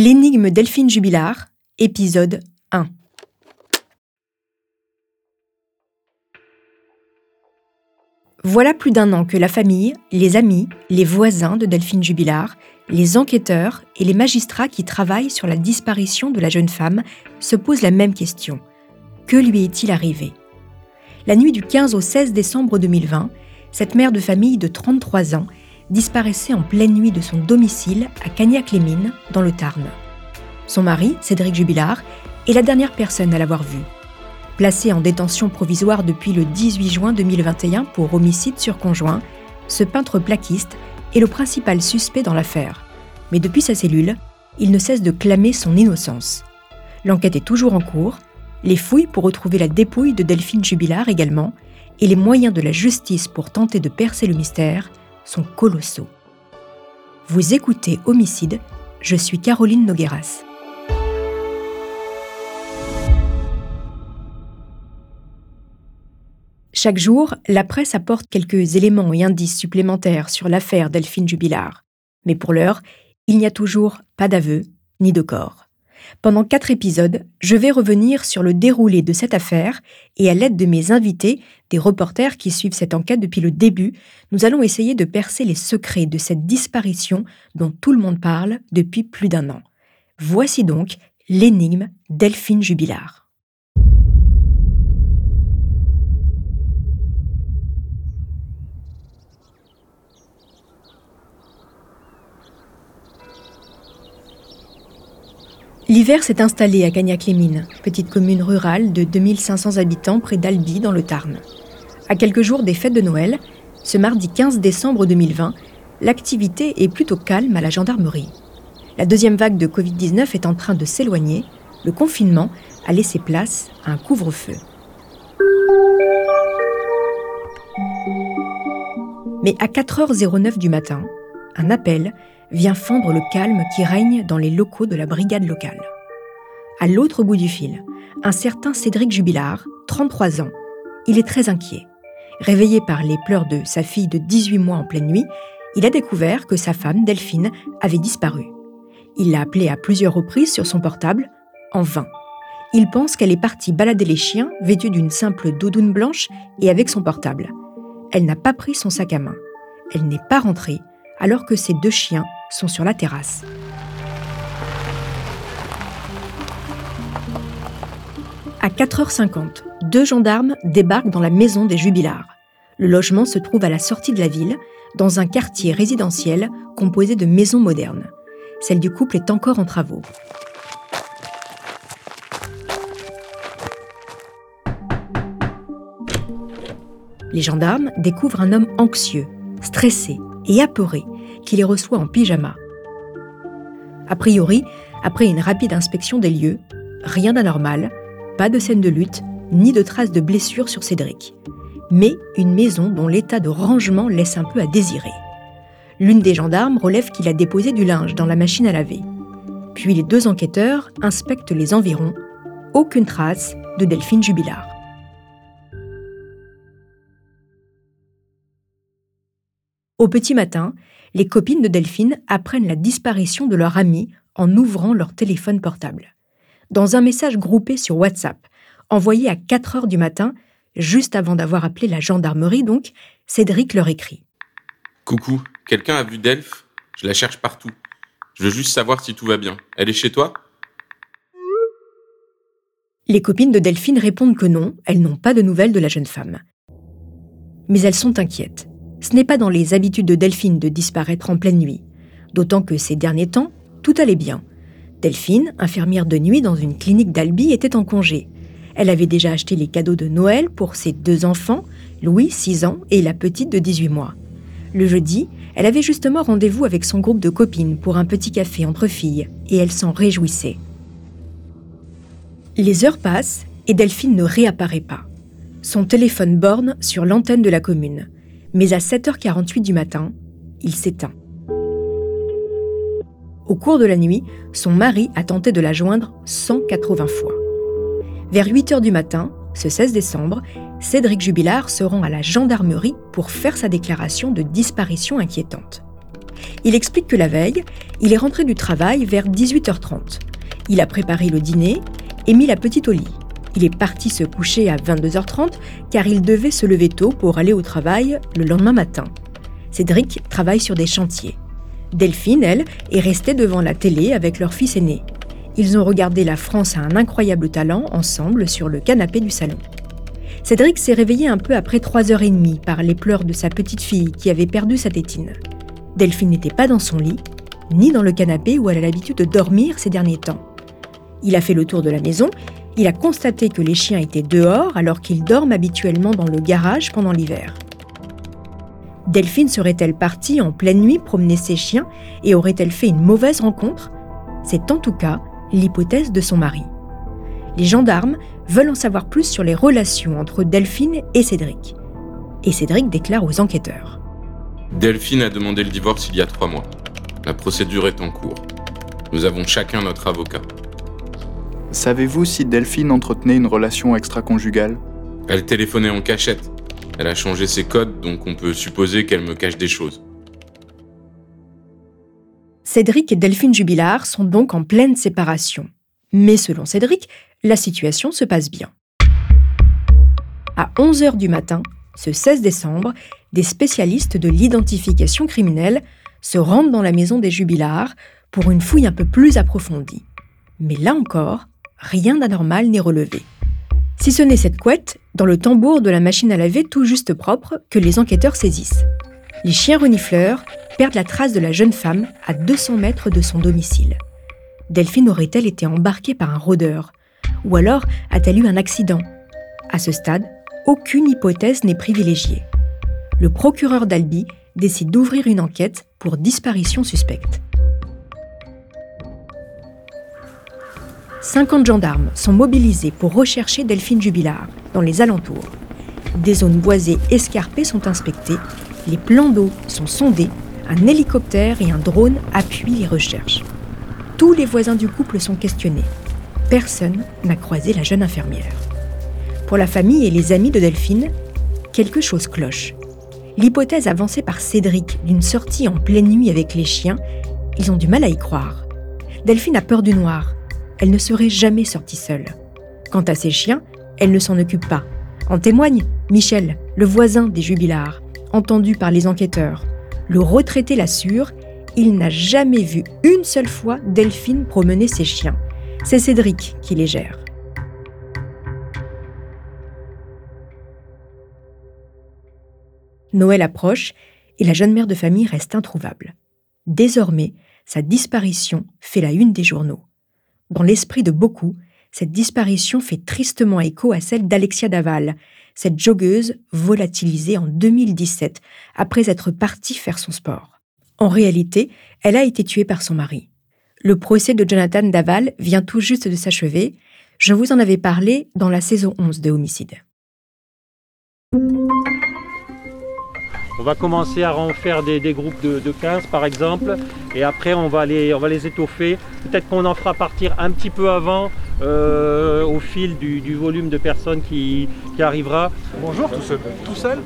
L'énigme Delphine Jubilard, épisode 1. Voilà plus d'un an que la famille, les amis, les voisins de Delphine Jubilard, les enquêteurs et les magistrats qui travaillent sur la disparition de la jeune femme se posent la même question. Que lui est-il arrivé? La nuit du 15 au 16 décembre 2020, cette mère de famille de 33 ans disparaissait en pleine nuit de son domicile à Cagnac-les-Mines, dans le Tarn. Son mari, Cédric Jubilard, est la dernière personne à l'avoir vue. Placé en détention provisoire depuis le 18 juin 2021 pour homicide sur conjoint, ce peintre plaquiste est le principal suspect dans l'affaire. Mais depuis sa cellule, il ne cesse de clamer son innocence. L'enquête est toujours en cours, les fouilles pour retrouver la dépouille de Delphine Jubilard également, et les moyens de la justice pour tenter de percer le mystère sont colossaux. Vous écoutez Homicide, je suis Caroline Nogueras. Chaque jour, la presse apporte quelques éléments et indices supplémentaires sur l'affaire Delphine Jubilard. Mais pour l'heure, il n'y a toujours pas d'aveu ni de corps. Pendant quatre épisodes, je vais revenir sur le déroulé de cette affaire et à l'aide de mes invités, des reporters qui suivent cette enquête depuis le début, nous allons essayer de percer les secrets de cette disparition dont tout le monde parle depuis plus d'un an. Voici donc l'énigme Delphine Jubilard. L'hiver s'est installé à Cagnac-les-Mines, petite commune rurale de 2500 habitants près d'Albi dans le Tarn. À quelques jours des fêtes de Noël, ce mardi 15 décembre 2020, l'activité est plutôt calme à la gendarmerie. La deuxième vague de Covid-19 est en train de s'éloigner, le confinement a laissé place à un couvre-feu. Mais à 4h09 du matin, un appel vient fendre le calme qui règne dans les locaux de la brigade locale. À l'autre bout du fil, un certain Cédric Jubilard, 33 ans, il est très inquiet. Réveillé par les pleurs de sa fille de 18 mois en pleine nuit, il a découvert que sa femme, Delphine, avait disparu. Il l'a appelée à plusieurs reprises sur son portable, en vain. Il pense qu'elle est partie balader les chiens, vêtue d'une simple doudoune blanche et avec son portable. Elle n'a pas pris son sac à main. Elle n'est pas rentrée, alors que ses deux chiens sont sur la terrasse. À 4h50, deux gendarmes débarquent dans la maison des jubilards. Le logement se trouve à la sortie de la ville, dans un quartier résidentiel composé de maisons modernes. Celle du couple est encore en travaux. Les gendarmes découvrent un homme anxieux, stressé et apeuré, qui les reçoit en pyjama. A priori, après une rapide inspection des lieux, rien d'anormal, pas de scène de lutte, ni de traces de blessures sur Cédric. Mais une maison dont l'état de rangement laisse un peu à désirer. L'une des gendarmes relève qu'il a déposé du linge dans la machine à laver. Puis les deux enquêteurs inspectent les environs. Aucune trace de Delphine Jubilard. Au petit matin, les copines de Delphine apprennent la disparition de leur amie en ouvrant leur téléphone portable. Dans un message groupé sur WhatsApp, envoyé à 4 heures du matin, juste avant d'avoir appelé la gendarmerie donc, Cédric leur écrit. Coucou, quelqu'un a vu Delph? Je la cherche partout. Je veux juste savoir si tout va bien. Elle est chez toi? Les copines de Delphine répondent que non, elles n'ont pas de nouvelles de la jeune femme. Mais elles sont inquiètes. Ce n'est pas dans les habitudes de Delphine de disparaître en pleine nuit, d'autant que ces derniers temps, tout allait bien. Delphine, infirmière de nuit dans une clinique d'Albi, était en congé. Elle avait déjà acheté les cadeaux de Noël pour ses deux enfants, Louis, 6 ans, et la petite de 18 mois. Le jeudi, elle avait justement rendez-vous avec son groupe de copines pour un petit café entre filles, et elle s'en réjouissait. Les heures passent et Delphine ne réapparaît pas. Son téléphone borne sur l'antenne de la commune mais à 7h48 du matin, il s'éteint. Au cours de la nuit, son mari a tenté de la joindre 180 fois. Vers 8h du matin, ce 16 décembre, Cédric Jubilard se rend à la gendarmerie pour faire sa déclaration de disparition inquiétante. Il explique que la veille, il est rentré du travail vers 18h30. Il a préparé le dîner et mis la petite au lit. Il est parti se coucher à 22h30 car il devait se lever tôt pour aller au travail le lendemain matin. Cédric travaille sur des chantiers. Delphine, elle, est restée devant la télé avec leur fils aîné. Ils ont regardé La France a un incroyable talent ensemble sur le canapé du salon. Cédric s'est réveillé un peu après 3h30 par les pleurs de sa petite fille qui avait perdu sa tétine. Delphine n'était pas dans son lit, ni dans le canapé où elle a l'habitude de dormir ces derniers temps. Il a fait le tour de la maison, il a constaté que les chiens étaient dehors alors qu'ils dorment habituellement dans le garage pendant l'hiver. Delphine serait-elle partie en pleine nuit promener ses chiens et aurait-elle fait une mauvaise rencontre? C'est en tout cas l'hypothèse de son mari. Les gendarmes veulent en savoir plus sur les relations entre Delphine et Cédric. Et Cédric déclare aux enquêteurs. Delphine a demandé le divorce il y a trois mois. La procédure est en cours. Nous avons chacun notre avocat. Savez-vous si Delphine entretenait une relation extra-conjugale? Elle téléphonait en cachette. Elle a changé ses codes, donc on peut supposer qu'elle me cache des choses. Cédric et Delphine Jubilard sont donc en pleine séparation. Mais selon Cédric, la situation se passe bien. À 11h du matin, ce 16 décembre, des spécialistes de l'identification criminelle se rendent dans la maison des Jubilards pour une fouille un peu plus approfondie. Mais là encore, rien d'anormal n'est relevé. Si ce n'est cette couette, dans le tambour de la machine à laver tout juste propre, que les enquêteurs saisissent. Les chiens renifleurs perdent la trace de la jeune femme à 200 mètres de son domicile. Delphine aurait-elle été embarquée par un rôdeur? Ou alors a-t-elle eu un accident? À ce stade, aucune hypothèse n'est privilégiée. Le procureur d'Albi décide d'ouvrir une enquête pour disparition suspecte. 50 gendarmes sont mobilisés pour rechercher Delphine Jubilard dans les alentours. Des zones boisées escarpées sont inspectées, les plans d'eau sont sondés, un hélicoptère et un drone appuient les recherches. Tous les voisins du couple sont questionnés. Personne n'a croisé la jeune infirmière. Pour la famille et les amis de Delphine, quelque chose cloche. L'hypothèse avancée par Cédric d'une sortie en pleine nuit avec les chiens, ils ont du mal à y croire. Delphine a peur du noir, elle ne serait jamais sortie seule. Quant à ses chiens, elle ne s'en occupe pas. En témoigne Michel, le voisin des jubilards, entendu par les enquêteurs. Le retraité l'assure, il n'a jamais vu une seule fois Delphine promener ses chiens. C'est Cédric qui les gère. Noël approche et la jeune mère de famille reste introuvable. Désormais, sa disparition fait la une des journaux. Dans l'esprit de beaucoup, cette disparition fait tristement écho à celle d'Alexia Daval, cette joggeuse volatilisée en 2017 après être partie faire son sport. En réalité, elle a été tuée par son mari. Le procès de Jonathan Daval vient tout juste de s'achever. Je vous en avais parlé dans la saison 11 de Homicide. Va commencer à en faire des, groupes de, 15 par exemple, et après on va les, on va les étoffer. Peut-être qu'on en fera partir un petit peu avant, euh, au fil du, volume de personnes qui, arrivera. Bonjour, tout seul. Tout seul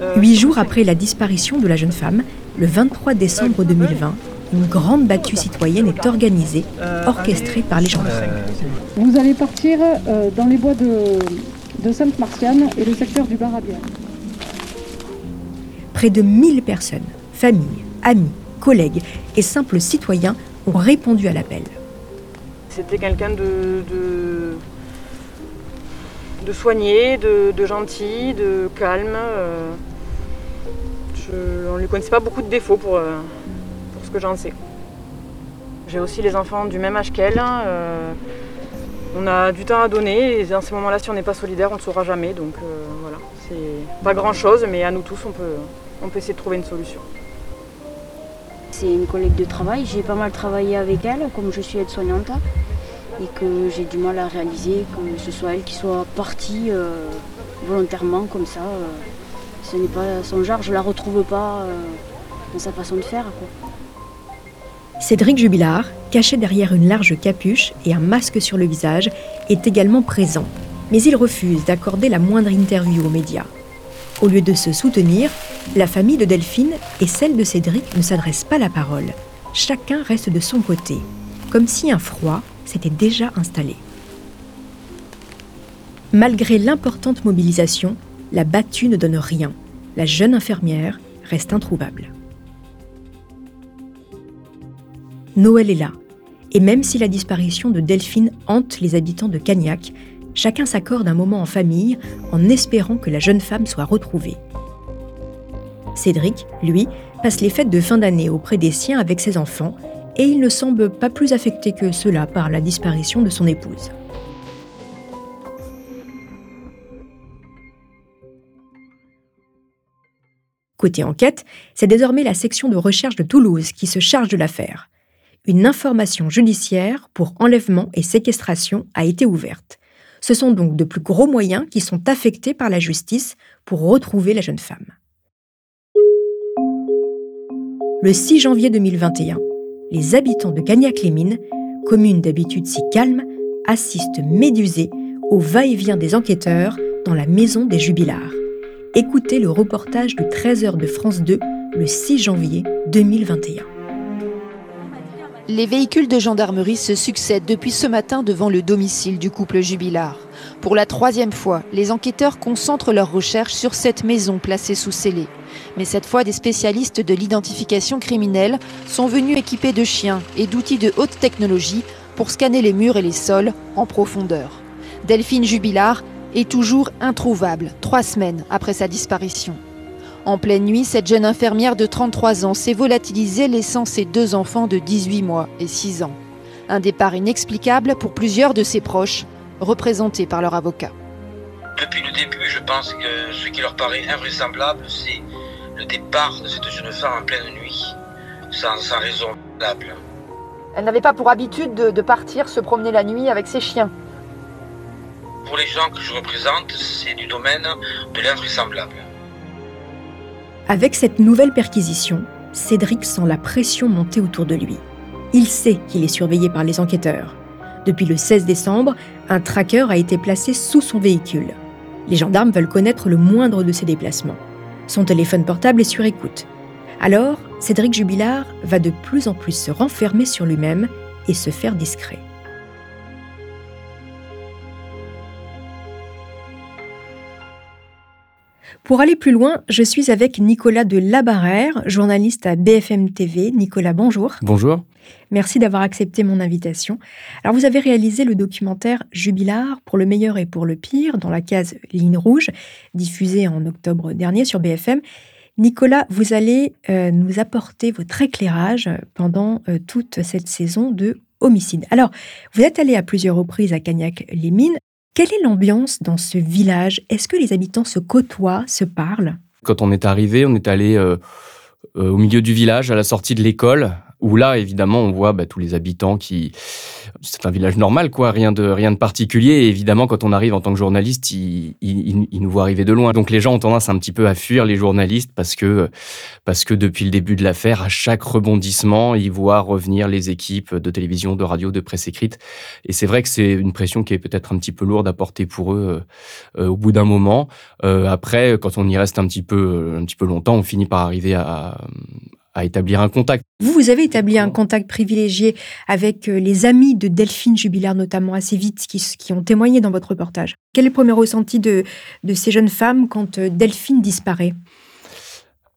euh, Huit jours après la disparition de la jeune femme, le 23 décembre 2020, une grande battue citoyenne est organisée, euh, orchestrée par les gendarmes. Vous allez partir dans les bois de, de Sainte-Martiane et le secteur du bar à bière. Près de 1000 personnes, familles, amis, collègues et simples citoyens ont répondu à l'appel. C'était quelqu'un de, soigné, de, gentil, de calme. Euh, on ne lui connaissait pas beaucoup de défauts pour, euh, pour ce que j'en sais. J'ai aussi les enfants du même âge qu'elle. Hein, euh, on a du temps à donner et dans ces moments-là, si on n'est pas solidaire, on ne saura jamais. Donc voilà, c'est pas grand-chose, mais à nous tous, on peut, on peut essayer de trouver une solution. C'est une collègue de travail, j'ai pas mal travaillé avec elle, comme je suis aide-soignante, et que j'ai du mal à réaliser que ce soit elle qui soit partie euh, volontairement comme ça. Euh, ce n'est pas son genre, je la retrouve pas euh, dans sa façon de faire. Cédric Jubilard, caché derrière une large capuche et un masque sur le visage, est également présent, mais il refuse d'accorder la moindre interview aux médias. Au lieu de se soutenir, la famille de Delphine et celle de Cédric ne s'adressent pas la parole. Chacun reste de son côté, comme si un froid s'était déjà installé. Malgré l'importante mobilisation, la battue ne donne rien. La jeune infirmière reste introuvable. Noël est là, et même si la disparition de Delphine hante les habitants de Cagnac, chacun s'accorde un moment en famille en espérant que la jeune femme soit retrouvée. Cédric, lui, passe les fêtes de fin d'année auprès des siens avec ses enfants et il ne semble pas plus affecté que cela par la disparition de son épouse. Côté enquête, c'est désormais la section de recherche de Toulouse qui se charge de l'affaire une information judiciaire pour enlèvement et séquestration a été ouverte. Ce sont donc de plus gros moyens qui sont affectés par la justice pour retrouver la jeune femme. Le 6 janvier 2021, les habitants de Gagnac-les-Mines, commune d'habitude si calme, assistent médusés au va-et-vient des enquêteurs dans la maison des jubilars. Écoutez le reportage de 13h de France 2 le 6 janvier 2021. Les véhicules de gendarmerie se succèdent depuis ce matin devant le domicile du couple jubilard. Pour la troisième fois, les enquêteurs concentrent leurs recherches sur cette maison placée sous scellé. Mais cette fois, des spécialistes de l'identification criminelle sont venus équipés de chiens et d'outils de haute technologie pour scanner les murs et les sols en profondeur. Delphine Jubilard est toujours introuvable, trois semaines après sa disparition. En pleine nuit, cette jeune infirmière de 33 ans s'est volatilisée laissant ses deux enfants de 18 mois et 6 ans. Un départ inexplicable pour plusieurs de ses proches, représentés par leur avocat. Depuis le début, je pense que ce qui leur paraît invraisemblable, c'est le départ de cette jeune femme en pleine nuit, sans, raison valable. Elle n'avait pas pour habitude de, de partir se promener la nuit avec ses chiens. Pour les gens que je représente, c'est du domaine de l'invraisemblable. Avec cette nouvelle perquisition, Cédric sent la pression monter autour de lui. Il sait qu'il est surveillé par les enquêteurs. Depuis le 16 décembre, un tracker a été placé sous son véhicule. Les gendarmes veulent connaître le moindre de ses déplacements. Son téléphone portable est sur écoute. Alors, Cédric Jubilard va de plus en plus se renfermer sur lui-même et se faire discret. Pour aller plus loin, je suis avec Nicolas de Labarère, journaliste à BFM TV. Nicolas, bonjour. Bonjour. Merci d'avoir accepté mon invitation. Alors, vous avez réalisé le documentaire Jubilard pour le meilleur et pour le pire dans la case Ligne Rouge, diffusé en octobre dernier sur BFM. Nicolas, vous allez euh, nous apporter votre éclairage pendant euh, toute cette saison de homicide. Alors, vous êtes allé à plusieurs reprises à Cagnac-les-Mines. Quelle est l'ambiance dans ce village? Est-ce que les habitants se côtoient, se parlent? Quand on est arrivé, on est allé euh, euh, au milieu du village, à la sortie de l'école, où là, évidemment, on voit bah, tous les habitants qui... C'est un village normal, quoi, rien de, rien de particulier. Et évidemment, quand on arrive en tant que journaliste, ils, nous voient arriver de loin. Donc les gens ont tendance un petit peu à fuir les journalistes parce que, parce que depuis le début de l'affaire, à chaque rebondissement, ils voient revenir les équipes de télévision, de radio, de presse écrite. Et c'est vrai que c'est une pression qui est peut-être un petit peu lourde à porter pour eux euh, au bout d'un moment. Euh, après, quand on y reste un petit peu, un petit peu longtemps, on finit par arriver à, à établir un contact. Vous, vous avez établi un contact privilégié avec euh, les amis de Delphine Jubilaire, notamment assez vite, qui, qui ont témoigné dans votre reportage. Quel est le premier ressenti de, de ces jeunes femmes quand euh, Delphine disparaît?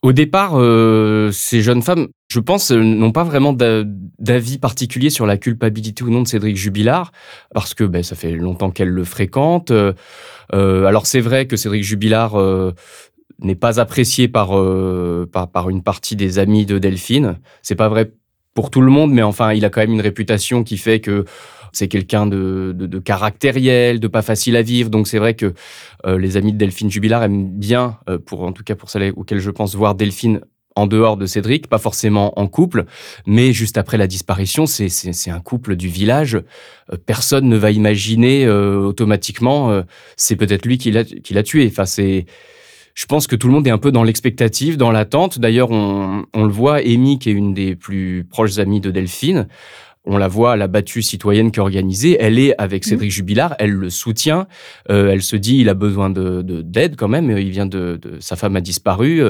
Au départ, euh, ces jeunes femmes, je pense, n'ont pas vraiment d'avis particulier sur la culpabilité ou non de Cédric Jubilard, parce que ben, ça fait longtemps qu'elles le fréquentent. alors c'est vrai que Cédric Jubilard n'est pas apprécié euh, par, par, une partie des amis de Delphine. C'est pas vrai pour tout le monde, mais enfin, il a quand même une réputation qui fait que c'est quelqu'un de, de, caractériel, de pas facile à vivre. Donc c'est vrai que euh, les amis de Delphine Jubilard aiment bien, euh, pour en tout cas pour celles auxquelles je pense, voir Delphine en dehors de Cédric, pas forcément en couple, mais juste après la disparition, c'est un couple du village. personne ne va imaginer automatiquement, c'est peut-être lui qui l'a tué. Enfin, c'est je pense que tout le monde est un peu dans l'expectative, dans l'attente. D'ailleurs, on, le voit, Amy, qui est une des plus proches amies de Delphine, on la voit à la battue citoyenne qui est organisée. Elle est avec Cédric Jubilard, elle le soutient. Euh, elle se dit, il a besoin de d'aide quand même. Il vient de, sa femme a disparu.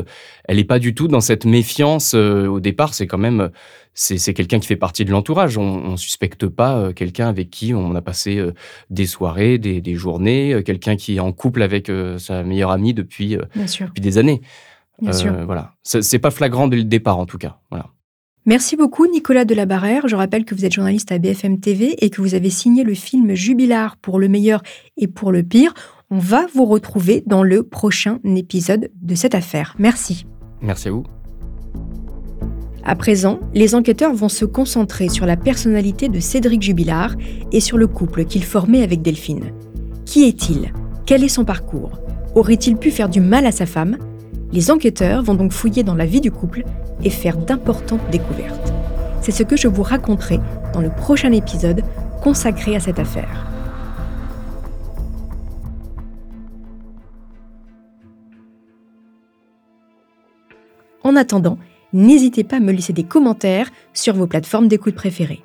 Elle n'est pas du tout dans cette méfiance au départ. C'est quand même c'est quelqu'un qui fait partie de l'entourage. On, ne suspecte pas quelqu'un avec qui on a passé des soirées, des, journées, quelqu'un qui est en couple avec sa meilleure amie depuis, depuis des années. Bien sûr. Voilà, c'est pas flagrant dès le départ en tout cas. Voilà. Merci beaucoup Nicolas Delabarrère. Je rappelle que vous êtes journaliste à BFM TV et que vous avez signé le film Jubilard pour le meilleur et pour le pire. On va vous retrouver dans le prochain épisode de cette affaire. Merci. Merci à vous. À présent, les enquêteurs vont se concentrer sur la personnalité de Cédric Jubilard et sur le couple qu'il formait avec Delphine. Qui est-il? Quel est son parcours? Aurait-il pu faire du mal à sa femme? Les enquêteurs vont donc fouiller dans la vie du couple et faire d'importantes découvertes. C'est ce que je vous raconterai dans le prochain épisode consacré à cette affaire. En attendant, n'hésitez pas à me laisser des commentaires sur vos plateformes d'écoute préférées.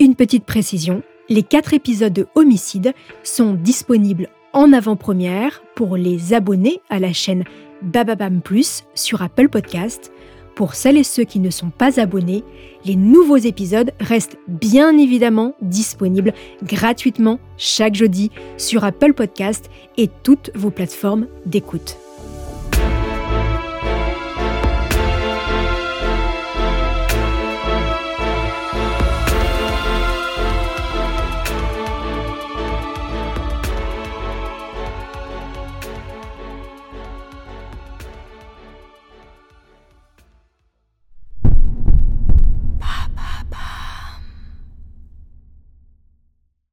Une petite précision, les quatre épisodes de Homicide sont disponibles en avant-première pour les abonnés à la chaîne Bababam Plus sur Apple Podcast pour celles et ceux qui ne sont pas abonnés, les nouveaux épisodes restent bien évidemment disponibles gratuitement chaque jeudi sur Apple Podcast et toutes vos plateformes d'écoute.